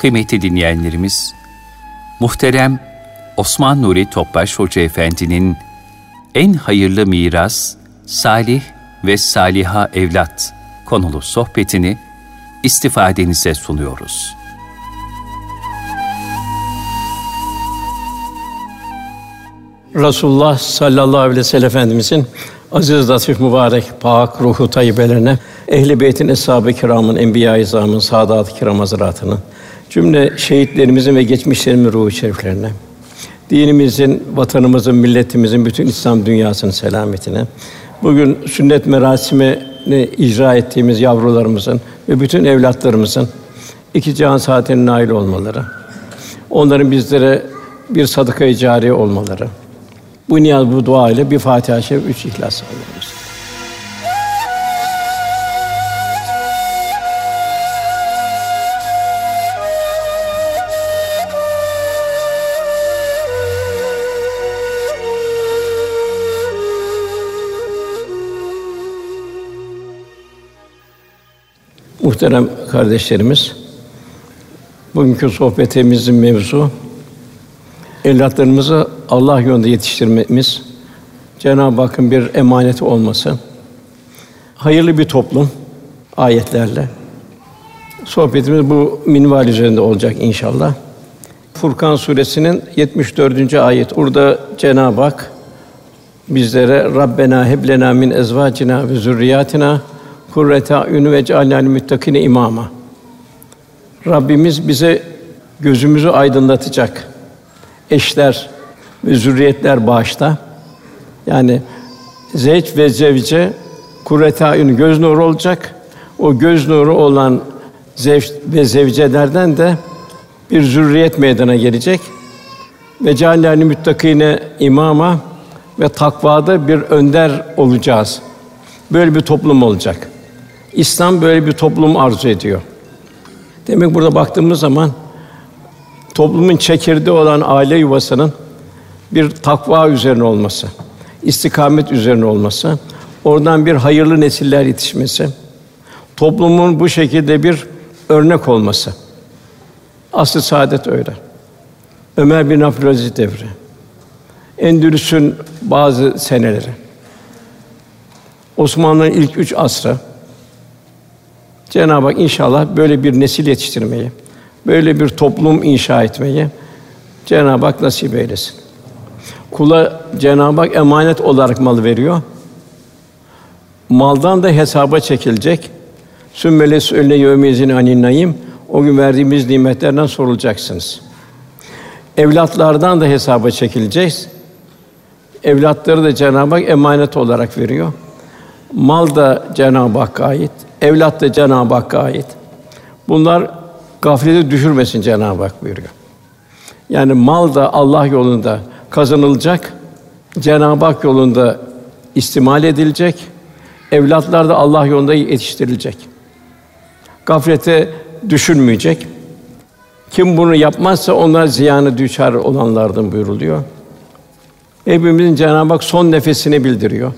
Kıymetli dinleyenlerimiz, muhterem Osman Nuri Topbaş Hoca Efendi'nin en hayırlı miras, salih ve saliha evlat konulu sohbetini istifadenize sunuyoruz. Resulullah sallallahu aleyhi ve sellem Efendimizin aziz, latif, mübarek, pak ruhu tayyibelerine, ehli beytin, eshab-ı kiramın, enbiya-i izamın, saadat-ı kiram hazretlerinin, cümle şehitlerimizin ve geçmişlerimizin ruhu şeriflerine, dinimizin, vatanımızın, milletimizin, bütün İslam dünyasının selametine, bugün sünnet merasimini icra ettiğimiz yavrularımızın ve bütün evlatlarımızın iki cihan saatine nail olmaları, onların bizlere bir sadaka-i cariye olmaları, bu niyaz, bu dua ile bir Fatiha-i Şerif, üç İhlas alıyoruz. Muhterem kardeşlerimiz, bugünkü sohbetimizin mevzu evlatlarımızı Allah yolunda yetiştirmemiz, Cenab-ı Hakk'ın bir emaneti olması, hayırlı bir toplum ayetlerle. Sohbetimiz bu minval üzerinde olacak inşallah. Furkan suresinin 74. ayet. Burada Cenab-ı Hak bizlere Rabbena heb lena min ezvacina ve zurriyatina kurrete a'yun ve cealnâ müttakine imama. Rabbimiz bize gözümüzü aydınlatacak eşler ve zürriyetler bağışta. Yani zevç ve zevce kurretâün göz nuru olacak. O göz nuru olan zevç ve zevcelerden de bir zürriyet meydana gelecek. Ve cealâni müttakine imama ve takvada bir önder olacağız. Böyle bir toplum olacak. İslam böyle bir toplum arzu ediyor. Demek burada baktığımız zaman toplumun çekirdeği olan aile yuvasının bir takva üzerine olması, istikamet üzerine olması, oradan bir hayırlı nesiller yetişmesi, toplumun bu şekilde bir örnek olması. Asıl saadet öyle. Ömer bin Abdülaziz devri. Endülüs'ün bazı seneleri. Osmanlı'nın ilk üç asrı. Cenab-ı Hak inşallah böyle bir nesil yetiştirmeyi, böyle bir toplum inşa etmeyi Cenab-ı Hak nasip eylesin. Kula Cenab-ı Hak emanet olarak mal veriyor. Maldan da hesaba çekilecek. Sümmeles önüne yevmezin anin. O gün verdiğimiz nimetlerden sorulacaksınız. Evlatlardan da hesaba çekileceğiz. Evlatları da Cenab-ı Hak emanet olarak veriyor. Mal da Cenab-ı Hakk'a ait, evlat da Cenab-ı Hakk'a ait. Bunlar gaflete düşürmesin Cenab-ı Hak buyuruyor. Yani mal da Allah yolunda kazanılacak, Cenab-ı Hak yolunda istimal edilecek, evlatlar da Allah yolunda yetiştirilecek. Gaflete düşünmeyecek. Kim bunu yapmazsa onlar ziyanı düşer olanlardan buyuruluyor. Hepimizin Cenab-ı Hak son nefesini bildiriyor.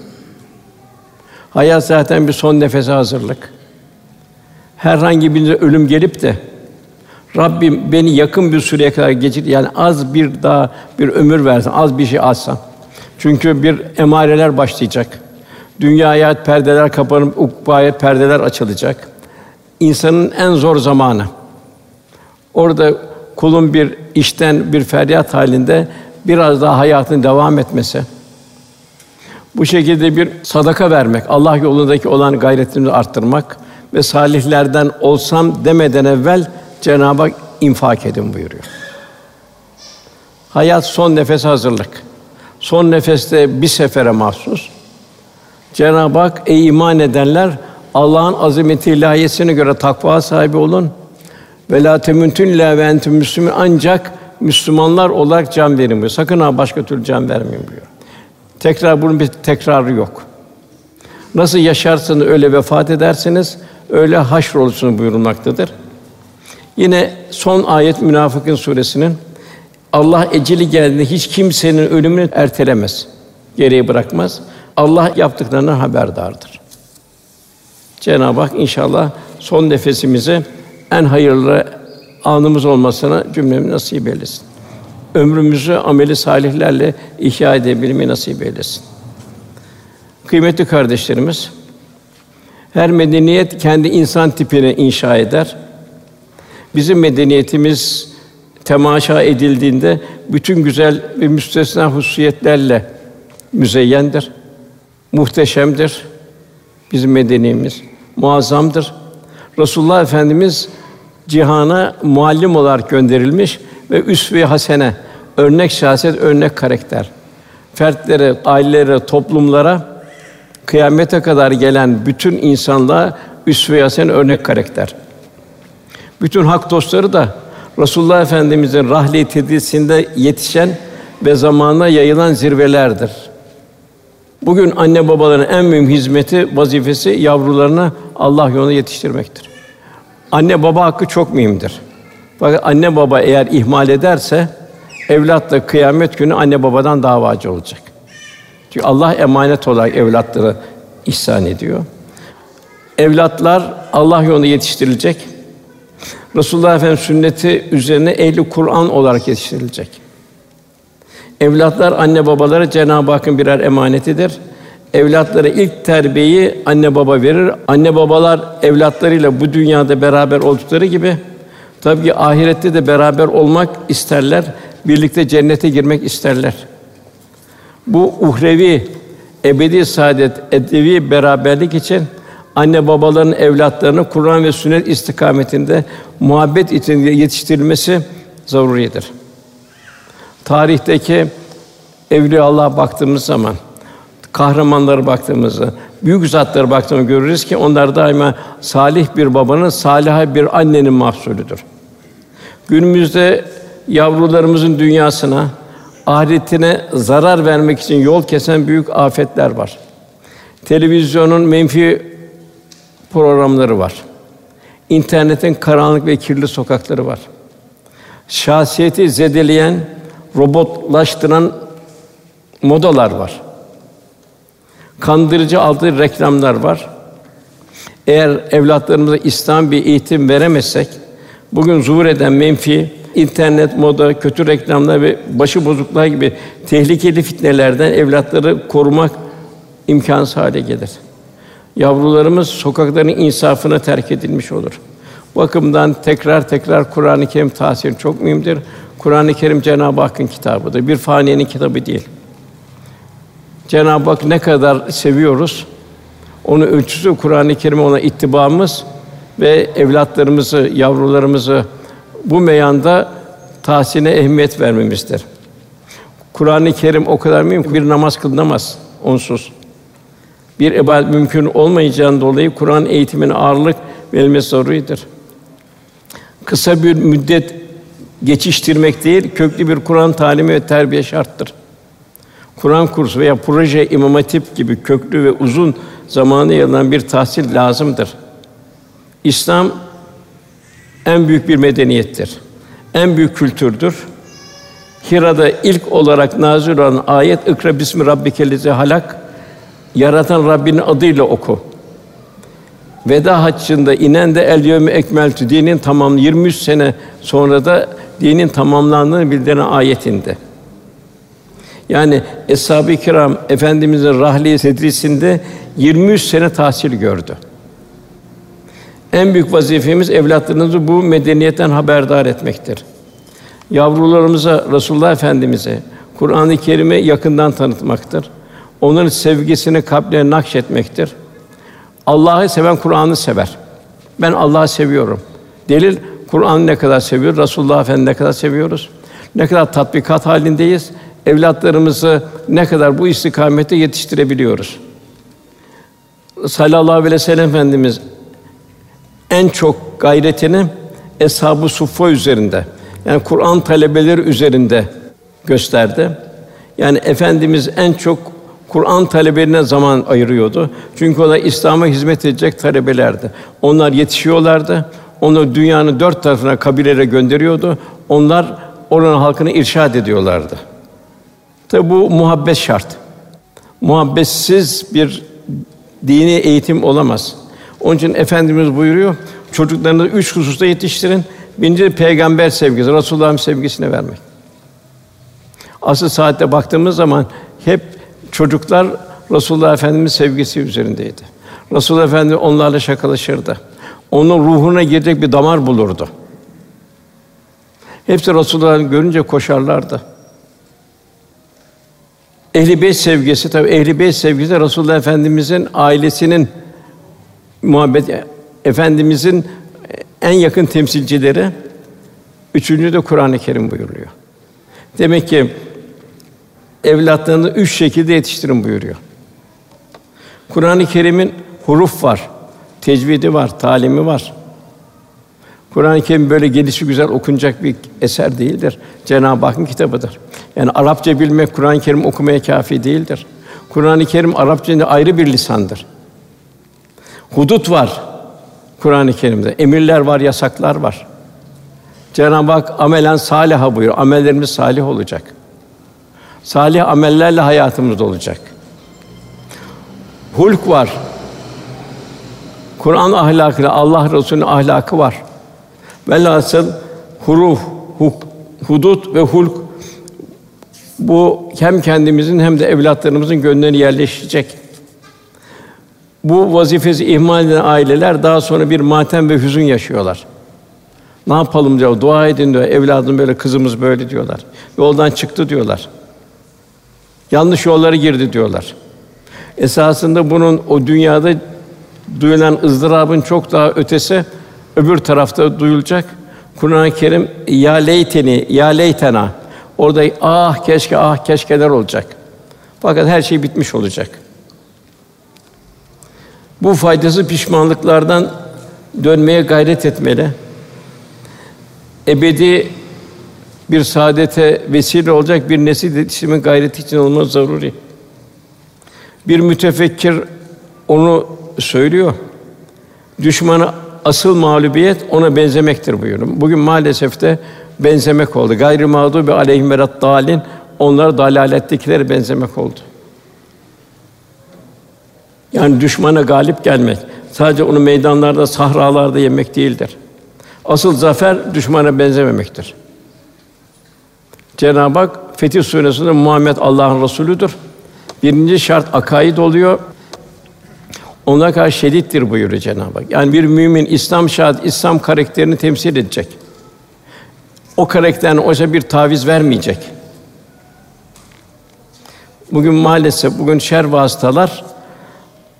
Hayat zaten bir son nefese hazırlık. Herhangi bir ölüm gelip de Rabbim beni yakın bir süreye kadar geçir yani az bir daha bir ömür versin, az bir şey alsam. Çünkü bir emareler başlayacak. Dünya hayat perdeler kapanıp ukbaya perdeler açılacak. İnsanın en zor zamanı. Orada kulun bir işten bir feryat halinde biraz daha hayatın devam etmesi. Bu şekilde bir sadaka vermek, Allah yolundaki olan gayretimizi arttırmak ve salihlerden olsam demeden evvel Cenab-ı Hak infak edin buyuruyor. Hayat son nefes hazırlık. Son nefeste bir sefere mahsus. Cenab-ı Hak ey iman edenler Allah'ın azameti ilahiyesine göre takva sahibi olun. Ve la temutun la ve müslümin ancak Müslümanlar olarak can verin buyuruyor. Sakın ha başka türlü can vermeyin buyuruyor. Tekrar bunun bir tekrarı yok. Nasıl yaşarsanız öyle vefat edersiniz, öyle haşr olursunuz buyurulmaktadır. Yine son ayet Münafıkın suresinin Allah eceli geldiğinde hiç kimsenin ölümünü ertelemez, geriye bırakmaz. Allah yaptıklarından haberdardır. Cenab-ı Hak inşallah son nefesimizi en hayırlı anımız olmasına cümlemizi nasip eylesin. Ömrümüzü ameli salihlerle ihya edebilmeyi nasip eylesin. Kıymetli kardeşlerimiz, her medeniyet kendi insan tipini inşa eder. Bizim medeniyetimiz temaşa edildiğinde bütün güzel ve müstesna hususiyetlerle müzeyyendir. Muhteşemdir. Bizim medeniyetimiz muazzamdır. Resulullah Efendimiz cihana muallim olarak gönderilmiş ve üsve-i hasene, örnek şahsiyet, örnek karakter. Fertlere, ailelere, toplumlara kıyamete kadar gelen bütün insanlığa üsve-i hasene, örnek karakter. Bütün hak dostları da Resulullah Efendimizin rahli tedrisinde yetişen ve zamana yayılan zirvelerdir. Bugün anne babaların en mühim hizmeti, vazifesi yavrularını Allah yoluna yetiştirmektir. Anne baba hakkı çok mühimdir. Fakat anne baba eğer ihmal ederse evlat da kıyamet günü anne babadan davacı olacak. Çünkü Allah emanet olarak evlatları ihsan ediyor. Evlatlar Allah yolunda yetiştirilecek. Resulullah Efendimiz sünneti üzerine ehli Kur'an olarak yetiştirilecek. Evlatlar anne babalara Cenab-ı Hakk'ın birer emanetidir. Evlatlara ilk terbiyeyi anne baba verir. Anne babalar evlatlarıyla bu dünyada beraber oldukları gibi tabii ki ahirette de beraber olmak isterler. Birlikte cennete girmek isterler. Bu uhrevi, ebedi saadet, edevi beraberlik için anne babaların evlatlarını Kur'an ve sünnet istikametinde muhabbet içinde yetiştirilmesi zaruridir. Tarihteki evliya Allah'a baktığımız zaman kahramanlara baktığımızda, büyük zatlara baktığımızda görürüz ki onlar daima salih bir babanın, salih bir annenin mahsulüdür. Günümüzde yavrularımızın dünyasına, ahiretine zarar vermek için yol kesen büyük afetler var. Televizyonun menfi programları var. İnternetin karanlık ve kirli sokakları var. Şahsiyeti zedeleyen, robotlaştıran modalar var. Kandırıcı aldığı reklamlar var. Eğer evlatlarımıza İslam bir eğitim veremezsek, bugün zuhur eden menfi, internet, moda, kötü reklamlar ve başı bozukluğa gibi tehlikeli fitnelerden evlatları korumak imkansız hale gelir. Yavrularımız sokakların insafına terk edilmiş olur. Bakımdan tekrar tekrar Kur'an-ı Kerim tahsili çok mühimdir. Kur'an-ı Kerim Cenab-ı Hakk'ın kitabıdır. Bir faniyenin kitabı değil. Cenab-ı Hak ne kadar seviyoruz, onu ölçüsü Kur'an-ı Kerim ona ittibamız ve evlatlarımızı, yavrularımızı bu meyanda tahsine ehemmiyet vermemizdir. Kur'an-ı Kerim o kadar mühim bir namaz kılınamaz onsuz. Bir ibadet mümkün olmayacağından dolayı Kur'an eğitimine ağırlık verilmesi zaruridir. Kısa bir müddet geçiştirmek değil, köklü bir Kur'an talimi ve terbiye şarttır. Kur'an kursu veya proje imam hatip gibi köklü ve uzun zamanı yayılan bir tahsil lazımdır. İslam en büyük bir medeniyettir. En büyük kültürdür. Hira'da ilk olarak nazil olan ayet "İkra bismi rabbikellezi halak" yaratan Rabbinin adıyla oku. Veda haccında inen de el yevme ekmeltü dinin tamam 23 sene sonra da dinin tamamlandığını bildiren ayetinde. Yani eshab-ı kiram efendimizin rahli sedrisinde 23 sene tahsil gördü. En büyük vazifemiz evlatlarımızı bu medeniyetten haberdar etmektir. Yavrularımıza Resulullah Efendimize Kur'an-ı Kerim'i yakından tanıtmaktır. Onların sevgisini kalplerine nakşetmektir. Allah'ı seven Kur'an'ı sever. Ben Allah'ı seviyorum. Delil Kur'an'ı ne kadar seviyor, Resulullah Efendimizi ne kadar seviyoruz? Ne kadar tatbikat halindeyiz? Evlatlarımızı ne kadar bu istikamette yetiştirebiliyoruz? Sallallahu aleyhi ve sellem Efendimiz en çok gayretini eshab-ı suffa üzerinde yani Kur'an talebeleri üzerinde gösterdi. Yani efendimiz en çok Kur'an talebelerine zaman ayırıyordu. Çünkü onlar İslam'a hizmet edecek talebelerdi. Onlar yetişiyorlardı. Onu dünyanın dört tarafına kabilelere gönderiyordu. Onlar oranın halkını irşad ediyorlardı. Tabi bu muhabbet şart. Muhabbetsiz bir dini eğitim olamaz. Onun için efendimiz buyuruyor: çocuklarınızı üç hususta yetiştirin. Birinci peygamber sevgisi, Resulullah'ın sevgisini vermek. Asıl saatte baktığımız zaman hep çocuklar Resulullah Efendimiz sevgisi üzerindeydi. Resulullah Efendimiz onlarla şakalaşırdı. Onun ruhuna girecek bir damar bulurdu. Hepsi Resulullah'ı görünce koşarlardı. Ehli Beyt sevgisi tabi Ehli Beyt sevgisi de Resulullah Efendimizin ailesinin muhabbet efendimizin en yakın temsilcileri. Üçüncü de Kur'an-ı Kerim buyuruyor. Demek ki evlatlarını üç şekilde yetiştirin buyuruyor. Kur'an-ı Kerim'in huruf var, tecvidi var, talimi var. Kur'an-ı Kerim böyle gelişi güzel okunacak bir eser değildir. Cenab-ı Hakk'ın kitabıdır. Yani Arapça bilmek Kur'an-ı Kerim okumaya kafi değildir. Kur'an-ı Kerim Arapçada ayrı bir lisandır. Hudut var Kur'an-ı Kerim'de. Emirler var, yasaklar var. Cenab-ı Hak amelen saliha buyuruyor. Amellerimiz salih olacak. Salih amellerle hayatımızda olacak. Hulk var. Kur'an ahlakıyla Allah Resulü'nün ahlakı var. Velhasıl huruf, huk, hudut ve hulk bu hem kendimizin hem de evlatlarımızın gönlüne yerleşecek. Bu vazifesi ihmal eden aileler daha sonra bir matem ve hüzün yaşıyorlar. Ne yapalım diyor, dua edin diyor. Evladım böyle, kızımız böyle diyorlar. Yoldan çıktı diyorlar. Yanlış yollara girdi diyorlar. Esasında bunun o dünyada duyulan ızdırabın çok daha ötesi öbür tarafta duyulacak. Kur'an-ı Kerim ya leyteni ya leytena orada ah keşke ah keşkeler olacak. Fakat her şey bitmiş olacak. Bu faydası pişmanlıklardan dönmeye gayret etmeli. Ebedi bir saadete vesile olacak bir nesil yetiştirme gayreti için olması zaruri. Bir mütefekkir onu söylüyor. Düşmanı asıl mağlubiyet ona benzemektir buyuruyor. Bugün maalesef de benzemek oldu. Gayrı mağdubi aleyhim verat dalin onlar dalalettekilere benzemek oldu. Yani düşmana galip gelmek sadece onu meydanlarda, sahralarda yemek değildir. Asıl zafer düşmana benzememektir. Cenab-ı Hak Fetih Suresi'nde Muhammed Allah'ın Resulüdür. Birinci şart akaid oluyor. Ona karşı şedittir buyuruyor Cenab-ı Hak. Yani bir mümin İslam şahit İslam karakterini temsil edecek. O karakterine oysa bir taviz vermeyecek. Bugün maalesef bugün şer vasıtalar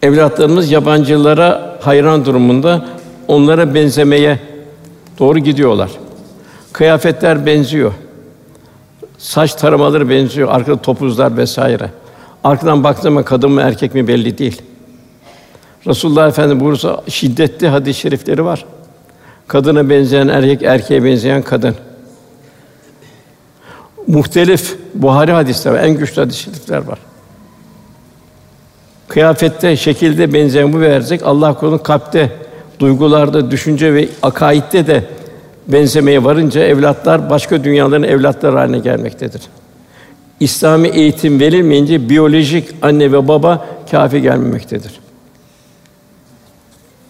evlatlarımız yabancılara hayran durumunda onlara benzemeye doğru gidiyorlar. Kıyafetler benziyor. Saç taramaları benziyor, arkada topuzlar vesaire. Arkadan baktığında kadın mı erkek mi belli değil. Resulullah Efendimiz buyursa şiddetli hadis-i şerifleri var. Kadına benzeyen erkek, erkeğe benzeyen kadın. Muhtelif Buhari hadisler var, en güçlü hadis-i şerifler var. Kıyafette, şekilde benzeyen bu verecek. Allah korusun kalpte, duygularda, düşünce ve akaidde de benzemeye varınca evlatlar başka dünyaların evlatları haline gelmektedir. İslami eğitim verilmeyince biyolojik anne ve baba kâfi gelmemektedir.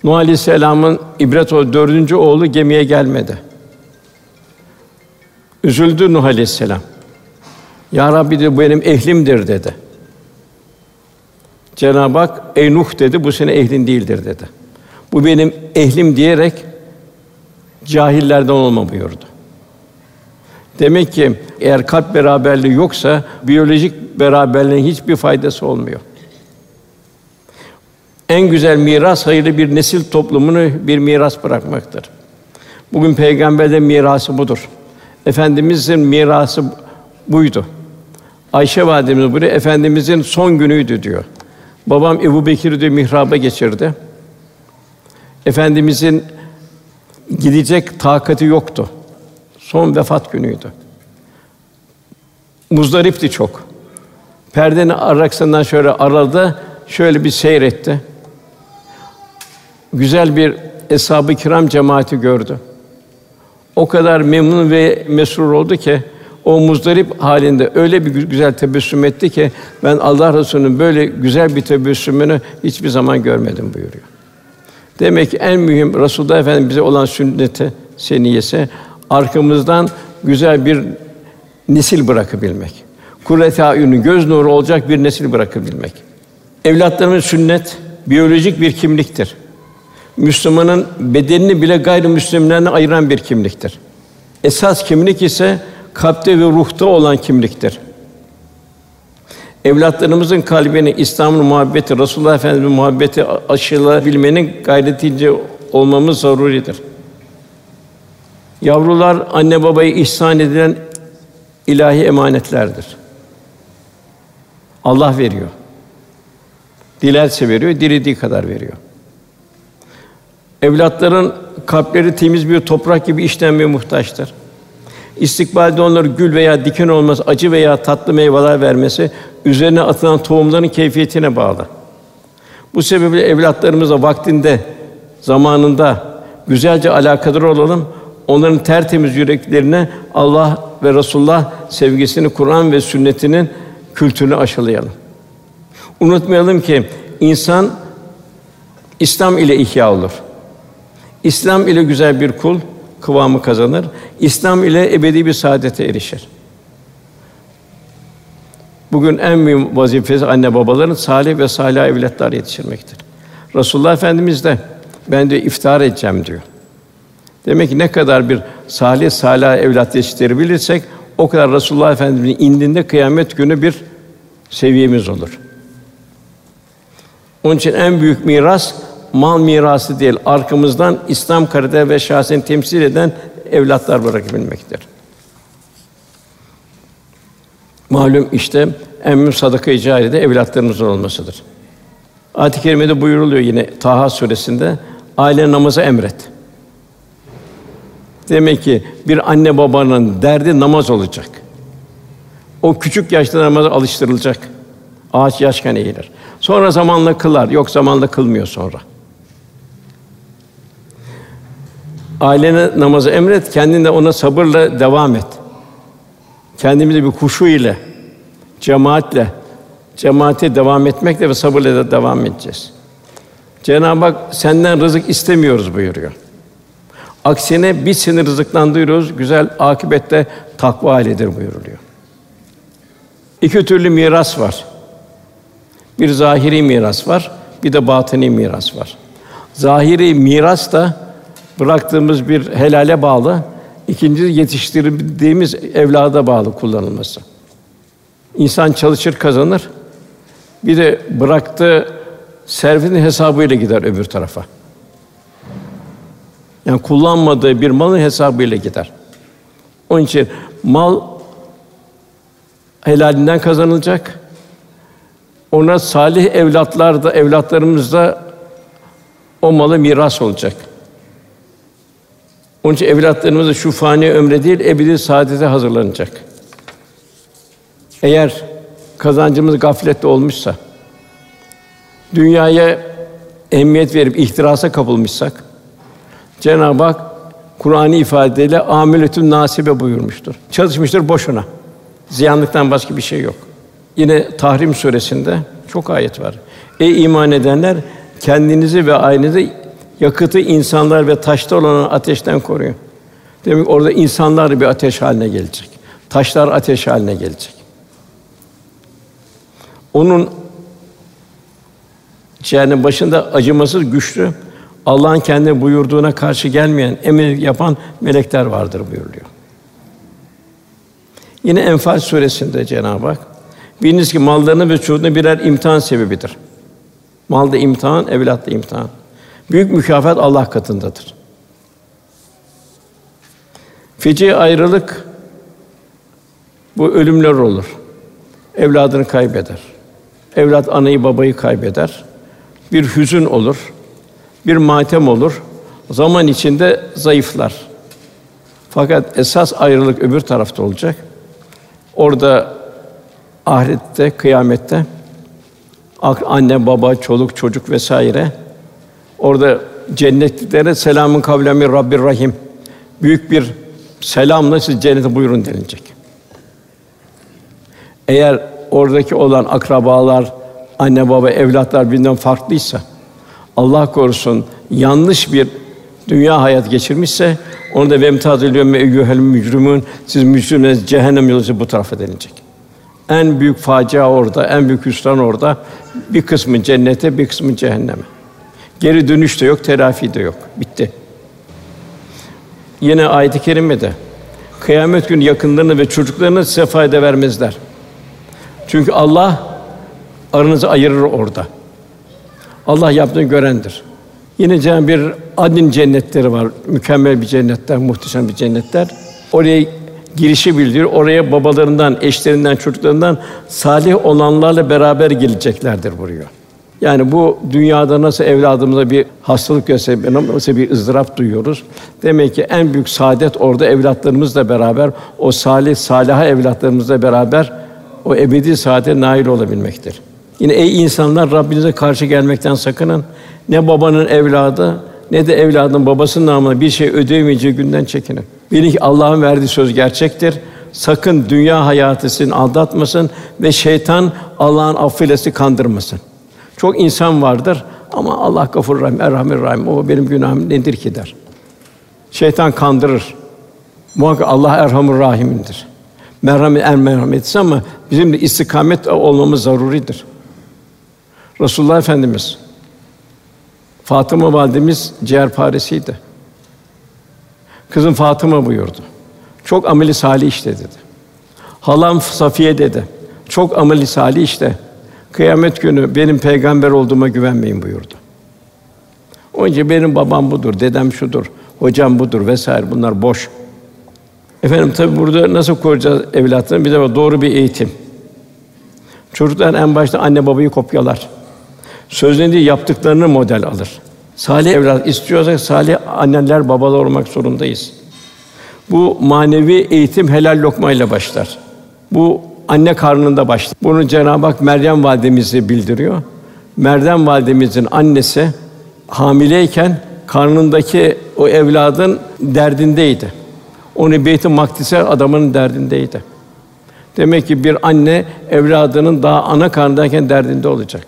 Nuh Aleyhisselam'ın ibret o dördüncü oğlu gemiye gelmedi. Üzüldü Nuh Aleyhisselam. Ya Rabbi dedi, bu benim ehlimdir dedi. Cenab-ı Hak ey Nuh dedi bu senin ehlin değildir dedi. Bu benim ehlim diyerek cahillerden olma buyurdu. Demek ki eğer kalp beraberliği yoksa biyolojik beraberliğin hiçbir faydası olmuyor. En güzel miras hayırlı bir nesil toplumunu bir miras bırakmaktır. Bugün peygamberlerin mirası budur. Efendimizin mirası buydu. Ayşe validemiz buyuruyor, efendimizin son günüydü diyor. Babam Ebu Bekir diyor mihraba geçirdi. Efendimizin gidecek takati yoktu. Son vefat günüydü. Muzdaripti çok. Perdenin arkasından şöyle aradı, şöyle bir seyretti. Güzel bir eshab-ı kiram cemaati gördü. O kadar memnun ve mesrur oldu ki o muzdarip halinde öyle bir güzel tebessüm etti ki ben Allah Resulü'nün böyle güzel bir tebessümünü hiçbir zaman görmedim buyuruyor. Demek ki en mühim Resulullah Efendimiz bize olan sünneti seniyesi arkamızdan güzel bir nesil bırakabilmek. Kurret ayunu göz nuru olacak bir nesil bırakabilmek. Evlatlarımız sünnet biyolojik bir kimliktir. Müslümanın bedenini bile gayrimüslimlerden ayıran bir kimliktir. Esas kimlik ise kalpte ve ruhta olan kimliktir. Evlatlarımızın kalbini İslam'ın muhabbeti, Resulullah Efendimiz'in muhabbeti aşılabilmenin gayretince olmamız zaruridir. Yavrular anne babaya ihsan edilen ilahi emanetlerdir. Allah veriyor. Dilerse veriyor, dilediği kadar veriyor. Evlatların kalpleri temiz bir toprak gibi işlenmeye muhtaçtır. İstikbalde onları gül veya diken olmaz, acı veya tatlı meyveler vermesi üzerine atılan tohumların keyfiyetine bağlı. Bu sebeple evlatlarımıza vaktinde, zamanında güzelce alakadar olalım. Onların tertemiz yüreklerine Allah ve Resulullah sevgisini, Kur'an ve sünnetinin kültürünü aşılayalım. Unutmayalım ki insan İslam ile ihya olur. İslam ile güzel bir kul kıvamı kazanır. İslam ile ebedi bir saadete erişir. Bugün en büyük vazifesi anne babaların salih ve salih evlatlar yetiştirmektir. Resulullah Efendimiz de ben de iftar edeceğim diyor. Demek ki ne kadar bir salih salih evlat yetiştirebilirsek o kadar Resulullah Efendimiz'in indinde kıyamet günü bir seviyemiz olur. Onun için en büyük miras mal mirası değil, arkamızdan İslam karakter ve şahsiyetini temsil eden evlatlar bırakabilmektir. Malum işte en büyük sadaka-i cariyede evlatlarımızın olmasıdır. Ayet-i kerimede buyuruluyor yine Taha suresinde aile namazı emret. Demek ki bir anne babanın derdi namaz olacak. O küçük yaşta namaza alıştırılacak. Ağaç yaşken eğilir. Sonra zamanla kılar. Yok zamanla kılmıyor sonra. Ailene namazı emret, kendin de ona sabırla devam et. Kendimizi bir kuşu ile, cemaatle, cemaate devam etmekle ve sabırla da devam edeceğiz. Cenab-ı Hak senden rızık istemiyoruz buyuruyor. Aksine biz seni rızıklandırıyoruz, güzel akibette takva iledir buyuruluyor. İki türlü miras var. Bir zahiri miras var, bir de batini miras var. Zahiri miras da bıraktığımız bir helale bağlı, ikinci yetiştirdiğimiz evlada bağlı kullanılması. İnsan çalışır kazanır. Bir de bıraktığı servetin hesabıyla gider öbür tarafa. Yani kullanmadığı bir malın hesabıyla gider. Onun için mal helalinden kazanılacak. Ona salih evlatlar da evlatlarımız da o malı miras olacak. Onun için evlatlarımız da şu fani ömre değil, ebedi saadete hazırlanacak. Eğer kazancımız gaflette olmuşsa, dünyaya emniyet verip ihtirasa kapılmışsak, Cenab-ı Hak Kur'an'ı ifadeyle amiletün nasibe buyurmuştur. Çalışmıştır boşuna. Ziyanlıktan başka bir şey yok. Yine Tahrim suresinde çok ayet var. Ey iman edenler kendinizi ve ailenizi yakıtı insanlar ve taşta olan ateşten koruyun. Demek orada insanlar bir ateş haline gelecek. Taşlar ateş haline gelecek. Onun cehennem başında acımasız, güçlü, Allah'ın kendi buyurduğuna karşı gelmeyen, emir yapan melekler vardır buyuruluyor. Yine Enfal suresinde Cenab-ı Hak biliniz ki mallarını ve çocuğunu birer imtihan sebebidir. Malda imtihan, evlatta imtihan. Büyük mükafat Allah katındadır. Feci ayrılık bu ölümler olur. Evladını kaybeder. Evlat anayı babayı kaybeder. Bir hüzün olur. Bir matem olur. Zaman içinde zayıflar. Fakat esas ayrılık öbür tarafta olacak. Orada ahirette, kıyamette anne, baba, çoluk, çocuk vesaire orada cennetliklere selamın kavlen min Rabbir Rahim. Büyük bir selamla siz cennete buyurun denilecek. Eğer oradaki olan akrabalar, anne baba, evlatlar birbirinden farklıysa Allah korusun yanlış bir dünya hayat geçirmişse onu da vemtazil yevme eyyuhel mücrimun siz mücrimler cehennem yolu bu tarafa denilecek. En büyük facia orada, en büyük hüsran orada. Bir kısmı cennete, bir kısmı cehenneme. Geri dönüş de yok, telafi de yok. Bitti. Yine ayet-i kerimede kıyamet günü yakınlarını ve çocuklarını size fayda vermezler. Çünkü Allah aranızı ayırır orada. Allah yaptığını görendir. Yine Cenab-ı bir adin cennetleri var. Mükemmel bir cennetler, muhteşem bir cennetler. Oraya girişi bildiriyor. Oraya babalarından, eşlerinden, çocuklarından salih olanlarla beraber geleceklerdir buraya. Yani bu dünyada nasıl evladımıza bir hastalık görse, nasıl bir ızdırap duyuyoruz. Demek ki en büyük saadet orada evlatlarımızla beraber, o salih, salaha evlatlarımızla beraber o ebedi saate nail olabilmektir. Yine ey insanlar Rabbinize karşı gelmekten sakının. Ne babanın evladı ne de evladın babasının namına bir şey ödeyemeyeceği günden çekinin. Bilin ki Allah'ın verdiği söz gerçektir. Sakın dünya hayatı aldatmasın ve şeytan Allah'ın affıyla kandırmasın. Çok insan vardır ama Allah Gafur Rahim, Erhamir Rahim. O benim günahım nedir ki der. Şeytan kandırır. Muhakkak Allah Erhamur Rahim'indir. Merhamet en merhametlisi ama bizim de istikamet olmamız zaruridir. Resulullah Efendimiz Fatıma validemiz ciğerparesiydi. Kızım Fatıma buyurdu. Çok ameli salih işte dedi. Halam Safiye dedi. Çok ameli salih işte. Kıyamet günü benim peygamber olduğuma güvenmeyin buyurdu. Önce benim babam budur, dedem şudur, hocam budur vesaire bunlar boş. Efendim tabi burada nasıl koruyacağız evlatlarını? Bir de doğru bir eğitim. Çocuklar en başta anne babayı kopyalar. Sözlerini yaptıklarını model alır. Salih evlat istiyorsak salih anneler babalar olmak zorundayız. Bu manevi eğitim helal lokmayla başlar. Bu anne karnında başlar. Bunu Cenab-ı Hak Meryem validemizi bildiriyor. Meryem validemizin annesi hamileyken karnındaki o evladın derdindeydi. Onu Beyt-i Makdis'e adamının derdindeydi. Demek ki bir anne evladının daha ana karnındayken derdinde olacak.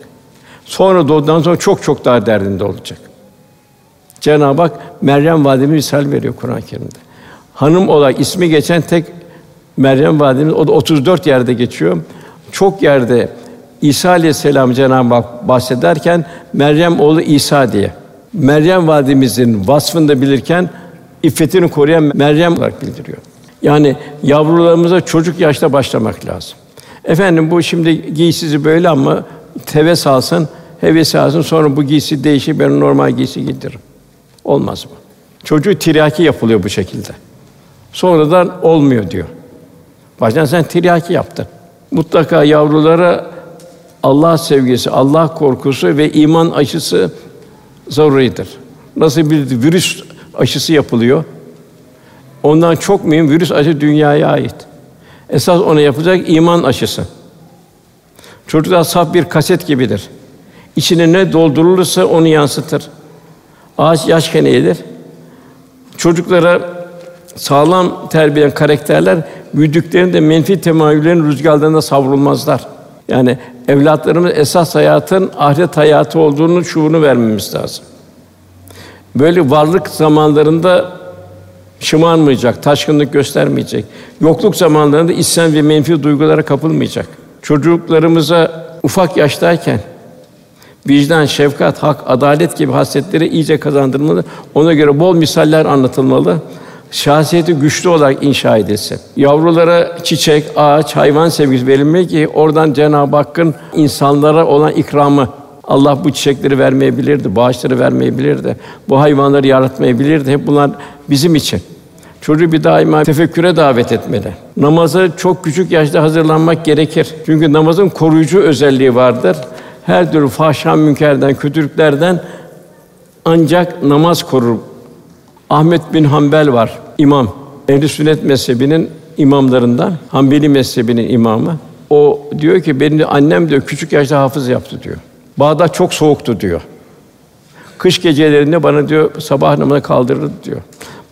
Sonra doğduktan sonra çok çok daha derdinde olacak. Cenab-ı Hak Meryem validemiz misal veriyor Kur'an-ı Kerim'de. Hanım olarak ismi geçen tek Meryem validemiz o da 34 yerde geçiyor. Çok yerde İsa aleyhisselam Cenab-ı Hak bahsederken Meryem oğlu İsa diye. Meryem validemizin vasfını da bilirken iffetini koruyan Meryem olarak bildiriyor. Yani yavrularımıza çocuk yaşta başlamak lazım. Efendim bu şimdi giysisi böyle ama heves alsın, heves alsın sonra bu giysi değişir ben normal giysi giydiririm. Olmaz mı? Çocuğu tiryaki yapılıyor bu şekilde. Sonradan olmuyor diyor. Baştan sen tiryaki yaptın. Mutlaka yavrulara Allah sevgisi, Allah korkusu ve iman aşısı zaruridir. Nasıl bir virüs aşısı yapılıyor? Ondan çok mühim virüs aşı dünyaya ait. Esas ona yapacak iman aşısı. Çocuklar saf bir kaset gibidir. İçine ne doldurulursa onu yansıtır. Ağaç yaşken eğilir. Çocuklara sağlam terbiye karakterler büyüdüklerinde menfi temayüllerin rüzgarlarında savrulmazlar. Yani evlatlarımız esas hayatın ahiret hayatı olduğunu şuurunu vermemiz lazım. Böyle varlık zamanlarında şımarmayacak, taşkınlık göstermeyecek. Yokluk zamanlarında isyan ve menfi duygulara kapılmayacak. Çocuklarımıza ufak yaştayken vicdan, şefkat, hak, adalet gibi hasletleri iyice kazandırmalı. Ona göre bol misaller anlatılmalı. Şahsiyeti güçlü olarak inşa edilsin. Yavrulara çiçek, ağaç, hayvan sevgisi verilmeli ki oradan Cenab-ı Hakk'ın insanlara olan ikramı Allah bu çiçekleri vermeyebilirdi, bağışları vermeyebilirdi. Bu hayvanları yaratmayabilirdi. Hep bunlar bizim için. Çocuğu bir daima tefekküre davet etmeli. Namaza çok küçük yaşta hazırlanmak gerekir. Çünkü namazın koruyucu özelliği vardır. Her türlü fahşa münkerden, kötülüklerden ancak namaz korur. Ahmet bin Hanbel var, imam. Ehl-i Sünnet mezhebinin imamlarından, Hanbeli mezhebinin imamı. O diyor ki benim annem diyor küçük yaşta hafız yaptı diyor. Bağdat çok soğuktu diyor. Kış gecelerinde bana diyor sabah namazına kaldırırdı diyor.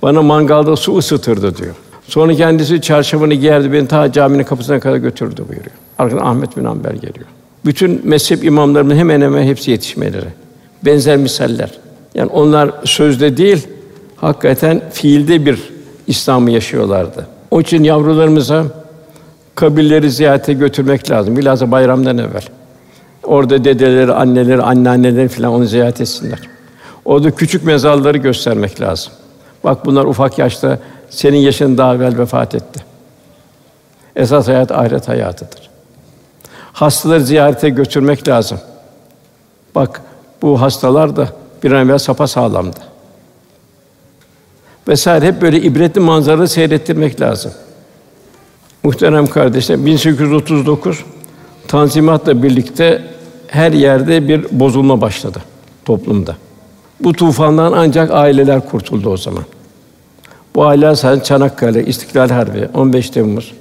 Bana mangalda su ısıtırdı diyor. Sonra kendisi çarşafını giyerdi, beni ta caminin kapısına kadar götürdü buyuruyor. Arkadan Ahmet bin Hanbel geliyor. Bütün mezhep imamlarının hemen hemen hepsi yetişmeleri. Benzer misaller. Yani onlar sözde değil, hakikaten fiilde bir İslam'ı yaşıyorlardı. O için yavrularımıza kabirleri ziyarete götürmek lazım. Bilhassa bayramdan evvel. Orada dedeleri, anneleri, anneanneleri filan onu ziyaret etsinler. Orada küçük mezarları göstermek lazım. Bak bunlar ufak yaşta senin yaşın daha evvel vefat etti. Esas hayat ahiret hayatıdır. Hastaları ziyarete götürmek lazım. Bak bu hastalar da bir an evvel sapa sağlamdı. Vesaire hep böyle ibretli manzaraları seyrettirmek lazım. Muhterem kardeşler 1839 Tanzimat'la birlikte her yerde bir bozulma başladı toplumda. Bu tufandan ancak aileler kurtuldu o zaman. Bu aileler sadece Çanakkale, İstiklal Harbi, 15 Temmuz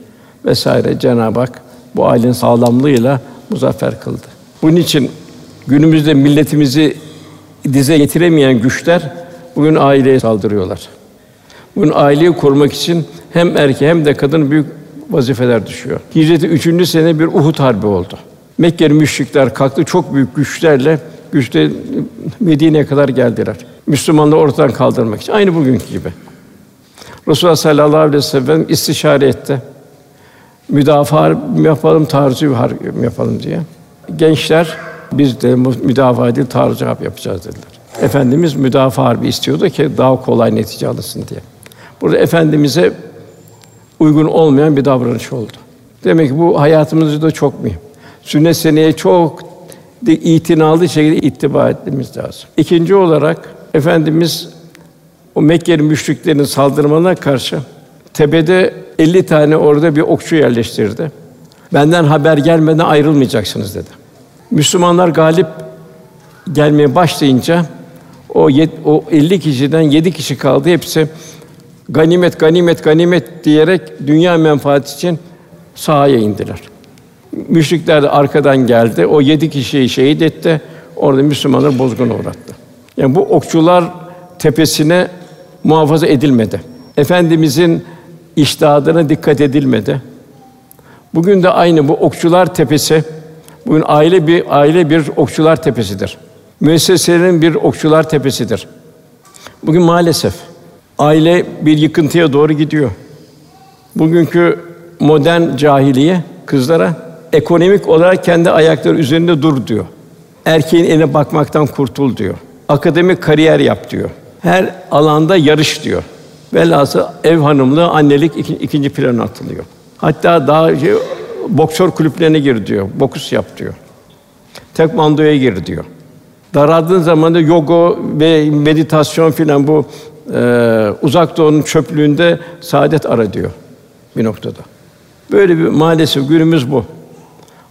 vesaire Cenab-ı Hak bu ailenin sağlamlığıyla muzaffer kıldı. Bunun için günümüzde milletimizi dize getiremeyen güçler bugün aileye saldırıyorlar. Bugün aileyi korumak için hem erkeğe hem de kadın büyük vazifeler düşüyor. Hicreti üçüncü sene bir Uhud harbi oldu. Mekke'li müşrikler kalktı çok büyük güçlerle güçte Medine'ye kadar geldiler. Müslümanları ortadan kaldırmak için aynı bugünkü gibi. Resulullah sallallahu aleyhi ve sellem istişare etti. Müdafaa yapalım, taarruzu yapalım diye. Gençler biz de müdafaa değil, taarruz yapacağız dediler. Efendimiz müdafaa harbi istiyordu ki daha kolay netice alınsın diye. Burada efendimize uygun olmayan bir davranış oldu. Demek ki bu hayatımızda çok mühim. Sünnet seneye çok itinalı şekilde ittiba etmemiz lazım. İkinci olarak efendimiz o Mekke'li müşriklerin saldırmalarına karşı tepede 50 tane orada bir okçu yerleştirdi. Benden haber gelmeden ayrılmayacaksınız dedi. Müslümanlar galip gelmeye başlayınca o yet, o 50 kişiden 7 kişi kaldı. Hepsi ganimet, ganimet, ganimet diyerek dünya menfaati için sahaya indiler. Müşrikler de arkadan geldi. O yedi kişiyi şehit etti. Orada Müslümanlar bozguna uğrattı. Yani bu okçular tepesine muhafaza edilmedi. Efendimizin iştihadına dikkat edilmedi. Bugün de aynı bu okçular tepesi bugün aile bir aile bir okçular tepesidir. Müesseselerin bir okçular tepesidir. Bugün maalesef aile bir yıkıntıya doğru gidiyor. Bugünkü modern cahiliye kızlara ekonomik olarak kendi ayakları üzerinde dur diyor. Erkeğin eline bakmaktan kurtul diyor. Akademik kariyer yap diyor. Her alanda yarış diyor. Velhasıl ev hanımlığı, annelik iki, ikinci plana atılıyor. Hatta daha şey, boksör kulüplerine gir diyor. Boks yap diyor. Tekmandoya gir diyor. Daraldığın zaman da yoga ve meditasyon filan bu e, uzak doğunun çöplüğünde saadet ara diyor bir noktada. Böyle bir maalesef günümüz bu.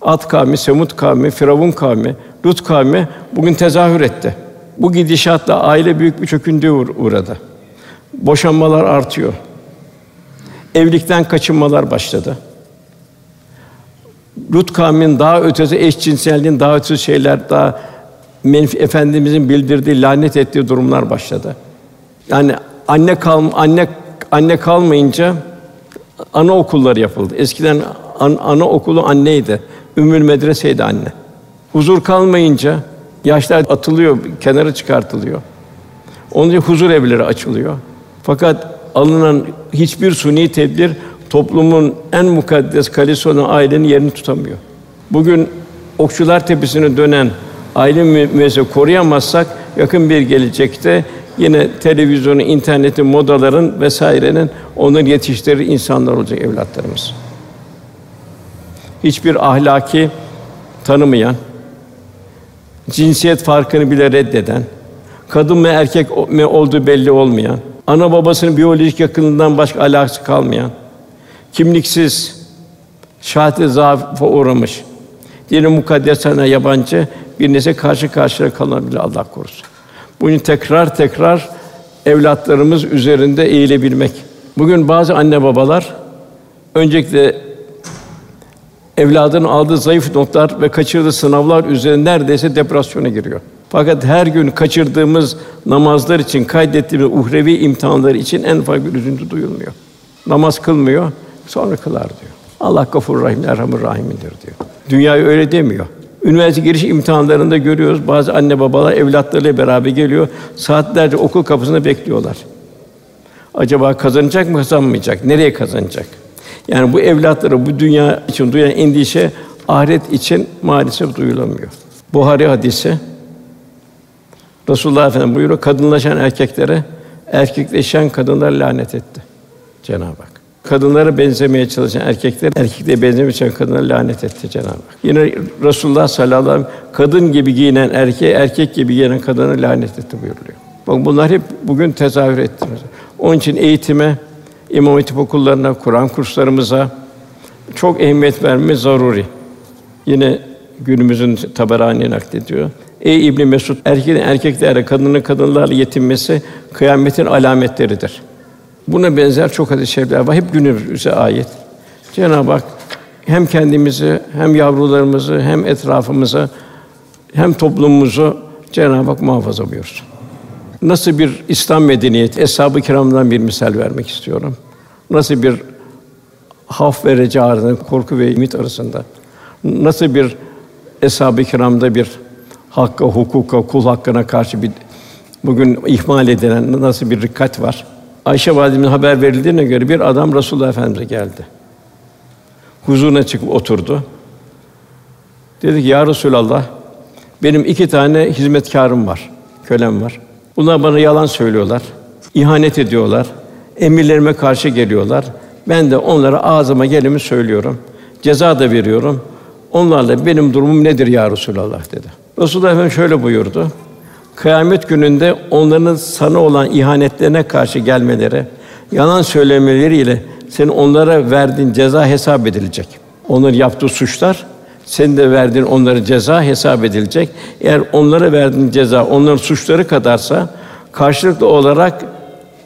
At kavmi, Semut kavmi, Firavun kavmi, Lut kavmi bugün tezahür etti. Bu gidişatla aile büyük bir çöküntüye uğradı. Boşanmalar artıyor. Evlilikten kaçınmalar başladı. Lut kavminin daha ötesi eşcinselliğin daha ötesi şeyler daha efendimizin bildirdiği lanet ettiği durumlar başladı. Yani anne kal anne anne kalmayınca ana okulları yapıldı. Eskiden an, ana okulu anneydi. Ümmül medreseydi anne. Huzur kalmayınca yaşlar atılıyor, kenara çıkartılıyor. Onun için huzur evleri açılıyor. Fakat alınan hiçbir suni tedbir toplumun en mukaddes kalesi olan ailenin yerini tutamıyor. Bugün Okçular Tepesi'ne dönen aile müessese koruyamazsak yakın bir gelecekte yine televizyonu, internetin, modaların vesairenin onları yetiştirir insanlar olacak evlatlarımız. Hiçbir ahlaki tanımayan, cinsiyet farkını bile reddeden, kadın mı erkek mi olduğu belli olmayan, ana babasının biyolojik yakınından başka alakası kalmayan, kimliksiz, şahit zaafa uğramış, dinin mukaddesine yabancı bir nesle karşı karşıya kalabilir Allah korusun. Bunu tekrar tekrar evlatlarımız üzerinde eğilebilmek. Bugün bazı anne babalar öncelikle evladının aldığı zayıf notlar ve kaçırdığı sınavlar üzerine neredeyse depresyona giriyor. Fakat her gün kaçırdığımız namazlar için kaydettiğimiz uhrevi imtihanlar için en ufak bir üzüntü duyulmuyor. Namaz kılmıyor, sonra kılar diyor. Allah Gafur Rahim, Erhamur Rahim'indir diyor. Dünyayı öyle demiyor. Üniversite giriş imtihanlarında görüyoruz bazı anne babalar evlatlarıyla beraber geliyor. Saatlerce okul kapısında bekliyorlar. Acaba kazanacak mı, kazanmayacak? Nereye kazanacak? Yani bu evlatları bu dünya için duyan endişe ahiret için maalesef duyulamıyor. Buhari hadisi Resulullah Efendimiz buyuruyor, kadınlaşan erkeklere erkekleşen kadınlar lanet etti Cenab-ı Hak. Kadınlara benzemeye çalışan erkekler, erkeklere benzemeye çalışan kadınlara lanet etti Cenab-ı Hak. Yine Resulullah sallallahu aleyhi ve sellem kadın gibi giyinen erkeğe, erkek gibi giyinen kadına lanet etti buyuruyor. Bak bunlar hep bugün tezahür etti. Onun için eğitime, İmam Hatip okullarına, Kur'an kurslarımıza çok ehemmiyet vermemiz zaruri. Yine günümüzün Taberani naklediyor. Ey İbn Mesud, erkeğin erkeklerle, kadının kadınlarla yetinmesi kıyametin alametleridir. Buna benzer çok hadis-i şerifler var. Hep günümüze ait. Cenab-ı Hak hem kendimizi, hem yavrularımızı, hem etrafımızı, hem toplumumuzu Cenab-ı Hak muhafaza buyursun. Nasıl bir İslam medeniyeti, eshab-ı kiramdan bir misal vermek istiyorum. Nasıl bir haf ve reca arasında, korku ve ümit arasında, nasıl bir eshab-ı kiramda bir hakka, hukuka, kul hakkına karşı bir bugün ihmal edilen nasıl bir dikkat var? Ayşe validemize haber verildiğine göre bir adam Resulullah Efendimize geldi. Huzuruna çıkıp oturdu. Dedi ki ya Resulallah benim iki tane hizmetkarım var, kölem var. Bunlar bana yalan söylüyorlar, ihanet ediyorlar, emirlerime karşı geliyorlar. Ben de onlara ağzıma gelimi söylüyorum. Ceza da veriyorum. Onlarla benim durumum nedir ya Resulallah dedi. Resulullah Efendimiz şöyle buyurdu. Kıyamet gününde onların sana olan ihanetlerine karşı gelmeleri, yalan söylemeleriyle senin onlara verdiğin ceza hesap edilecek. Onların yaptığı suçlar senin de verdiğin onlara ceza hesap edilecek. Eğer onlara verdiğin ceza onların suçları kadarsa karşılıklı olarak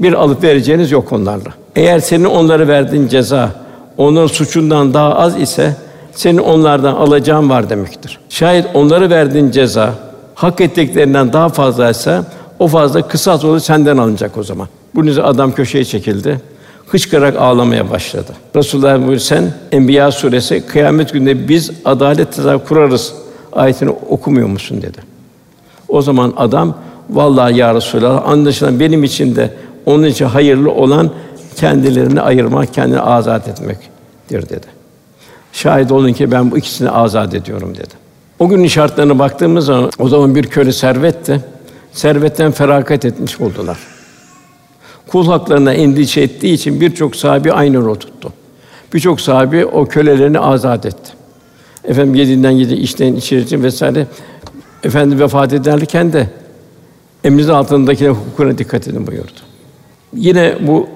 bir alıp vereceğiniz yok onlarla. Eğer senin onlara verdiğin ceza onların suçundan daha az ise senin onlardan alacağın var demektir. Şayet onlara verdiğin ceza hak ettiklerinden daha fazlaysa o fazla kısas olur senden alınacak o zaman. Bunun üzerine adam köşeye çekildi. Hıçkırarak ağlamaya başladı. Resulullah buyuruyor sen Enbiya suresi kıyamet gününde biz adalet tezahür kurarız ayetini okumuyor musun dedi. O zaman adam vallahi ya Resulallah anlaşılan benim için de onun için hayırlı olan kendilerini ayırmak, kendini azat etmektir dedi. Şahit olun ki ben bu ikisini azat ediyorum dedi. O günün şartlarına baktığımız zaman o zaman bir köle servetti. Servetten feragat etmiş oldular. Kul haklarına endişe ettiği için birçok sahabi aynı rol tuttu. Birçok sahabi o kölelerini azat etti. Efendim yediğinden yedi, içten içirci vesaire. Efendi vefat ederken de emrinizin altındaki hukukuna dikkat edin buyurdu. Yine bu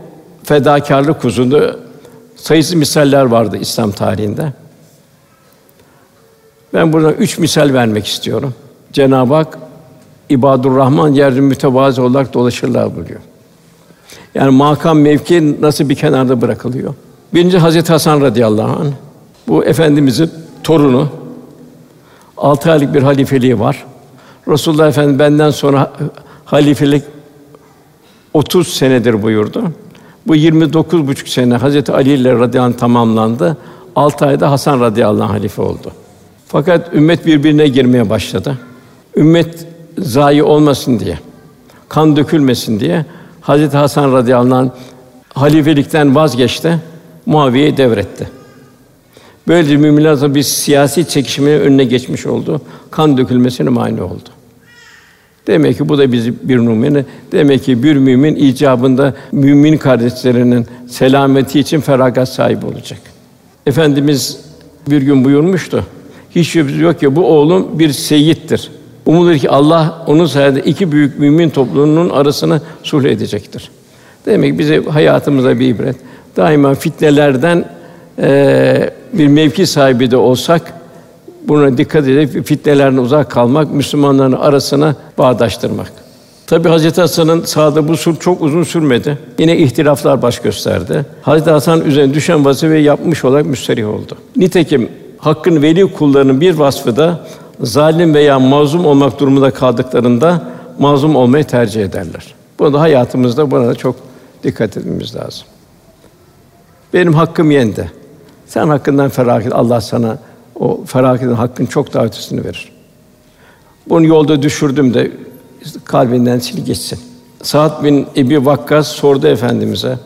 fedakarlık huzurunda sayısız misaller vardı İslam tarihinde. Ben burada üç misal vermek istiyorum. Cenab-ı Hak ibadur Rahman yerde mütevazı olarak dolaşırlar buyuruyor. Yani makam mevki nasıl bir kenarda bırakılıyor. Birinci Hazreti Hasan radıyallahu anh. Bu efendimizin torunu. Altı aylık bir halifeliği var. Resulullah Efendimiz benden sonra halifelik 30 senedir buyurdu. Bu 29 buçuk sene Hazreti Ali ile radıyallahu anh tamamlandı. 6 ayda Hasan radıyallahu anh halife oldu. Fakat ümmet birbirine girmeye başladı. Ümmet zayi olmasın diye, kan dökülmesin diye Hazreti Hasan radıyallahu anh halifelikten vazgeçti, Muaviye'ye devretti. Böylece müminler bir siyasi çekişmenin önüne geçmiş oldu. Kan dökülmesine mani oldu. Demek ki bu da bizi bir numune. Demek ki bir mümin icabında mümin kardeşlerinin selameti için feragat sahibi olacak. Efendimiz bir gün buyurmuştu. Hiç şüphesiz yok ki bu oğlum bir seyittir. Umulur ki Allah onun sayesinde iki büyük mümin topluluğunun arasını sulh edecektir. Demek ki bize hayatımıza bir ibret. Daima fitnelerden e, bir mevki sahibi de olsak buna dikkat edip fitnelerden uzak kalmak, Müslümanların arasına bağdaştırmak. Tabi Hazreti Hasan'ın sağda bu sulh çok uzun sürmedi. Yine ihtilaflar baş gösterdi. Hazreti Hasan üzerine düşen vazifeyi yapmış olarak müsterih oldu. Nitekim Hakkın veli kullarının bir vasfı da zalim veya mazlum olmak durumunda kaldıklarında mazlum olmayı tercih ederler. Bu da hayatımızda buna da çok dikkat etmemiz lazım. Benim hakkım yendi. Sen hakkından feragat Allah sana o feragatın hakkın çok daha ötesini verir. Bunu yolda düşürdüm de kalbinden sil geçsin. Sa'd bin Ebi Vakkas sordu efendimize.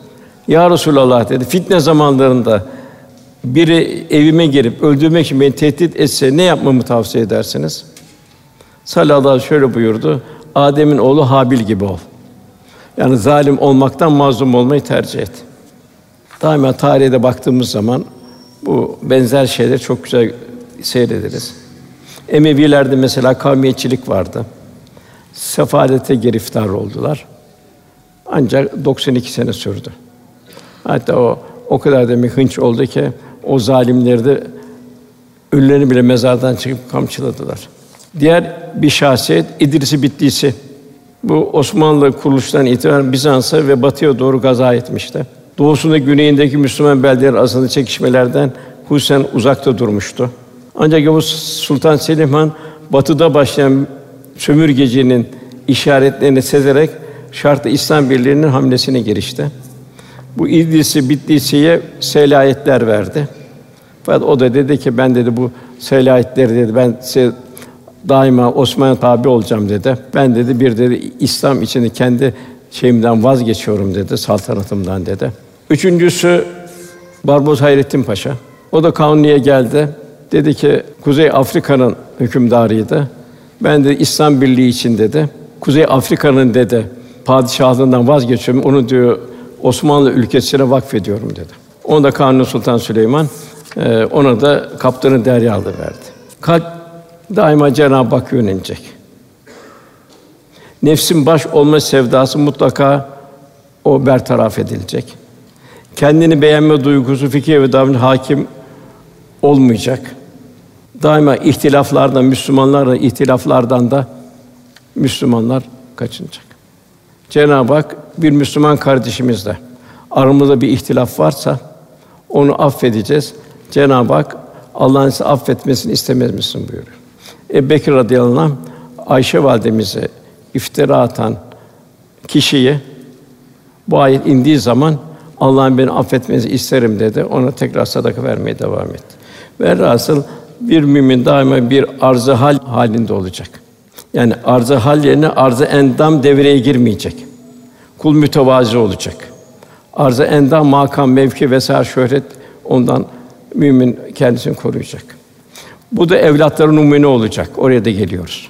Ya Resulallah dedi. Fitne zamanlarında biri evime girip öldürmek için beni tehdit etse ne yapmamı tavsiye edersiniz? Sallallahu aleyhi şöyle buyurdu. Adem'in oğlu Habil gibi ol. Yani zalim olmaktan mazlum olmayı tercih et. Daima tarihe baktığımız zaman bu benzer şeyler çok güzel seyrederiz. Emevilerde mesela kavmiyetçilik vardı. Sefalete giriftar oldular. Ancak 92 sene sürdü. Hatta o o kadar demek hınç oldu ki o zalimleri de ölülerini bile mezardan çıkıp kamçıladılar. Diğer bir şahsiyet İdris'i Bitlisi. Bu Osmanlı kuruluştan itibaren Bizans'a ve batıya doğru gaza etmişti. Doğusunda güneyindeki Müslüman beldeler arasında çekişmelerden hususen uzakta durmuştu. Ancak Yavuz Sultan Selim Han batıda başlayan sömürgecinin işaretlerini sezerek şartı İslam birliğinin hamlesine girişti. Bu İdris'i Bitlisi'ye selayetler verdi. Fakat o da dedi ki ben dedi bu selayetleri dedi ben size daima Osmanlı tabi olacağım dedi. Ben dedi bir dedi İslam içinde kendi şeyimden vazgeçiyorum dedi, saltanatımdan dedi. Üçüncüsü Barbaros Hayrettin Paşa. O da Kanuni'ye geldi. Dedi ki Kuzey Afrika'nın hükümdarıydı. Ben de İslam Birliği için dedi. Kuzey Afrika'nın dedi padişahlığından vazgeçiyorum. Onu diyor Osmanlı ülkesine vakfediyorum dedi. Onu da Kanuni Sultan Süleyman e, ona da kaptanı deryalı verdi. Kalp daima Cenab-ı Hak yönelecek. Nefsin baş olma sevdası mutlaka o bertaraf edilecek. Kendini beğenme duygusu fikir ve davranış hakim olmayacak. Daima ihtilaflardan Müslümanlarla ihtilaflardan da Müslümanlar kaçınacak. Cenab-ı Hak bir Müslüman kardeşimizle aramızda bir ihtilaf varsa onu affedeceğiz. Cenab-ı Hak Allah'ın size affetmesini istemez misin buyuruyor. Ebu Bekir radıyallahu anh Ayşe validemize iftira atan kişiyi bu ayet indiği zaman Allah'ın beni affetmenizi isterim dedi. Ona tekrar sadaka vermeye devam etti. Ve asıl bir mümin daima bir arzı hal halinde olacak. Yani arzı hal yerine arzı endam devreye girmeyecek. Kul mütevazi olacak. Arzı endam makam, mevki vesaire şöhret ondan mümin kendisini koruyacak. Bu da evlatların numune olacak. Oraya da geliyoruz.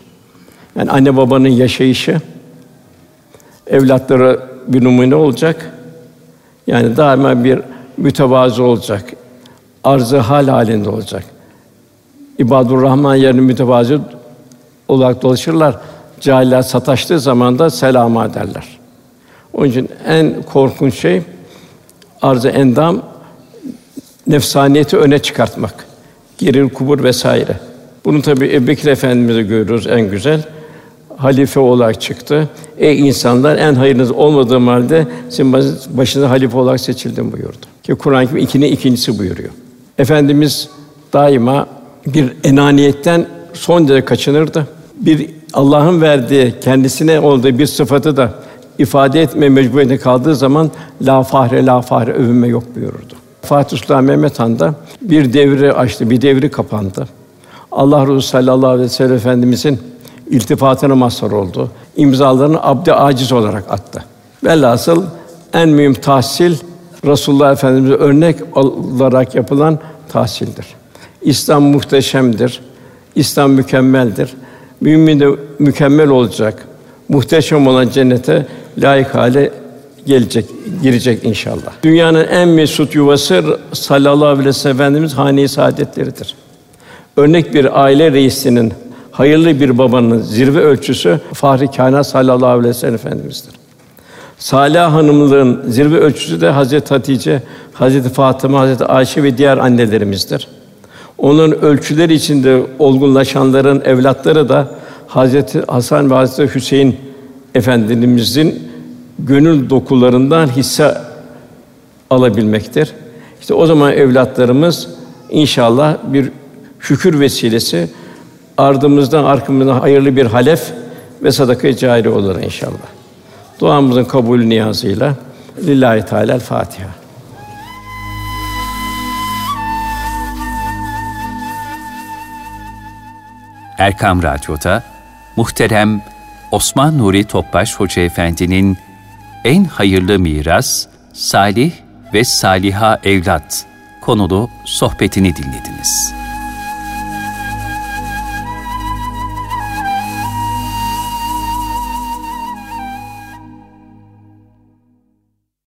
Yani anne babanın yaşayışı evlatlara bir numune olacak. Yani daima bir mütevazı olacak. Arzı hal halinde olacak. İbadur Rahman yerine mütevazı olarak dolaşırlar. Cahiller sataştığı zaman da selama derler. Onun için en korkunç şey arz endam nefsaniyeti öne çıkartmak. Geril kubur vesaire. Bunu tabi Ebubekir Efendimiz'e görüyoruz en güzel. Halife olarak çıktı. Ey insanlar en hayırınız olmadığım halde sizin başınıza halife olarak seçildim buyurdu. Ki Kur'an-ı Kerim ikinin ikincisi buyuruyor. Efendimiz daima bir enaniyetten son derece kaçınırdı. Bir Allah'ın verdiği kendisine olduğu bir sıfatı da ifade etme mecburiyetinde kaldığı zaman la fahre la fahre övünme yok buyururdu. Fatih Sultan Mehmet Han da bir devri açtı, bir devri kapandı. Allah Resulü sallallahu aleyhi ve sellem efendimizin iltifatına mazhar oldu. İmzalarını abd aciz olarak attı. Velhasıl en mühim tahsil Resulullah Efendimize örnek olarak yapılan tahsildir. İslam muhteşemdir. İslam mükemmeldir. Mümin de mükemmel olacak. Muhteşem olan cennete layık hale gelecek, girecek inşallah. Dünyanın en mesut yuvası sallallahu aleyhi ve sellem Efendimiz hane-i saadetleridir. Örnek bir aile reisinin, hayırlı bir babanın zirve ölçüsü Fahri Kainat sallallahu aleyhi ve sellem Efendimiz'dir. Salih hanımlığın zirve ölçüsü de Hazreti Hatice, Hazreti Fatıma, Hazreti Ayşe ve diğer annelerimizdir. Onun ölçüleri içinde olgunlaşanların evlatları da Hazreti Hasan ve Hazreti Hüseyin efendimizin gönül dokularından hisse alabilmektir. İşte o zaman evlatlarımız inşallah bir şükür vesilesi ardımızdan arkamızdan hayırlı bir halef ve sadaka cari olur inşallah. Duamızın kabul niyazıyla Lillahi Teala Fatiha. Erkam Radyo'da muhterem Osman Nuri Topbaş Hoca Efendi'nin En Hayırlı Miras, Salih ve Saliha Evlat konulu sohbetini dinlediniz.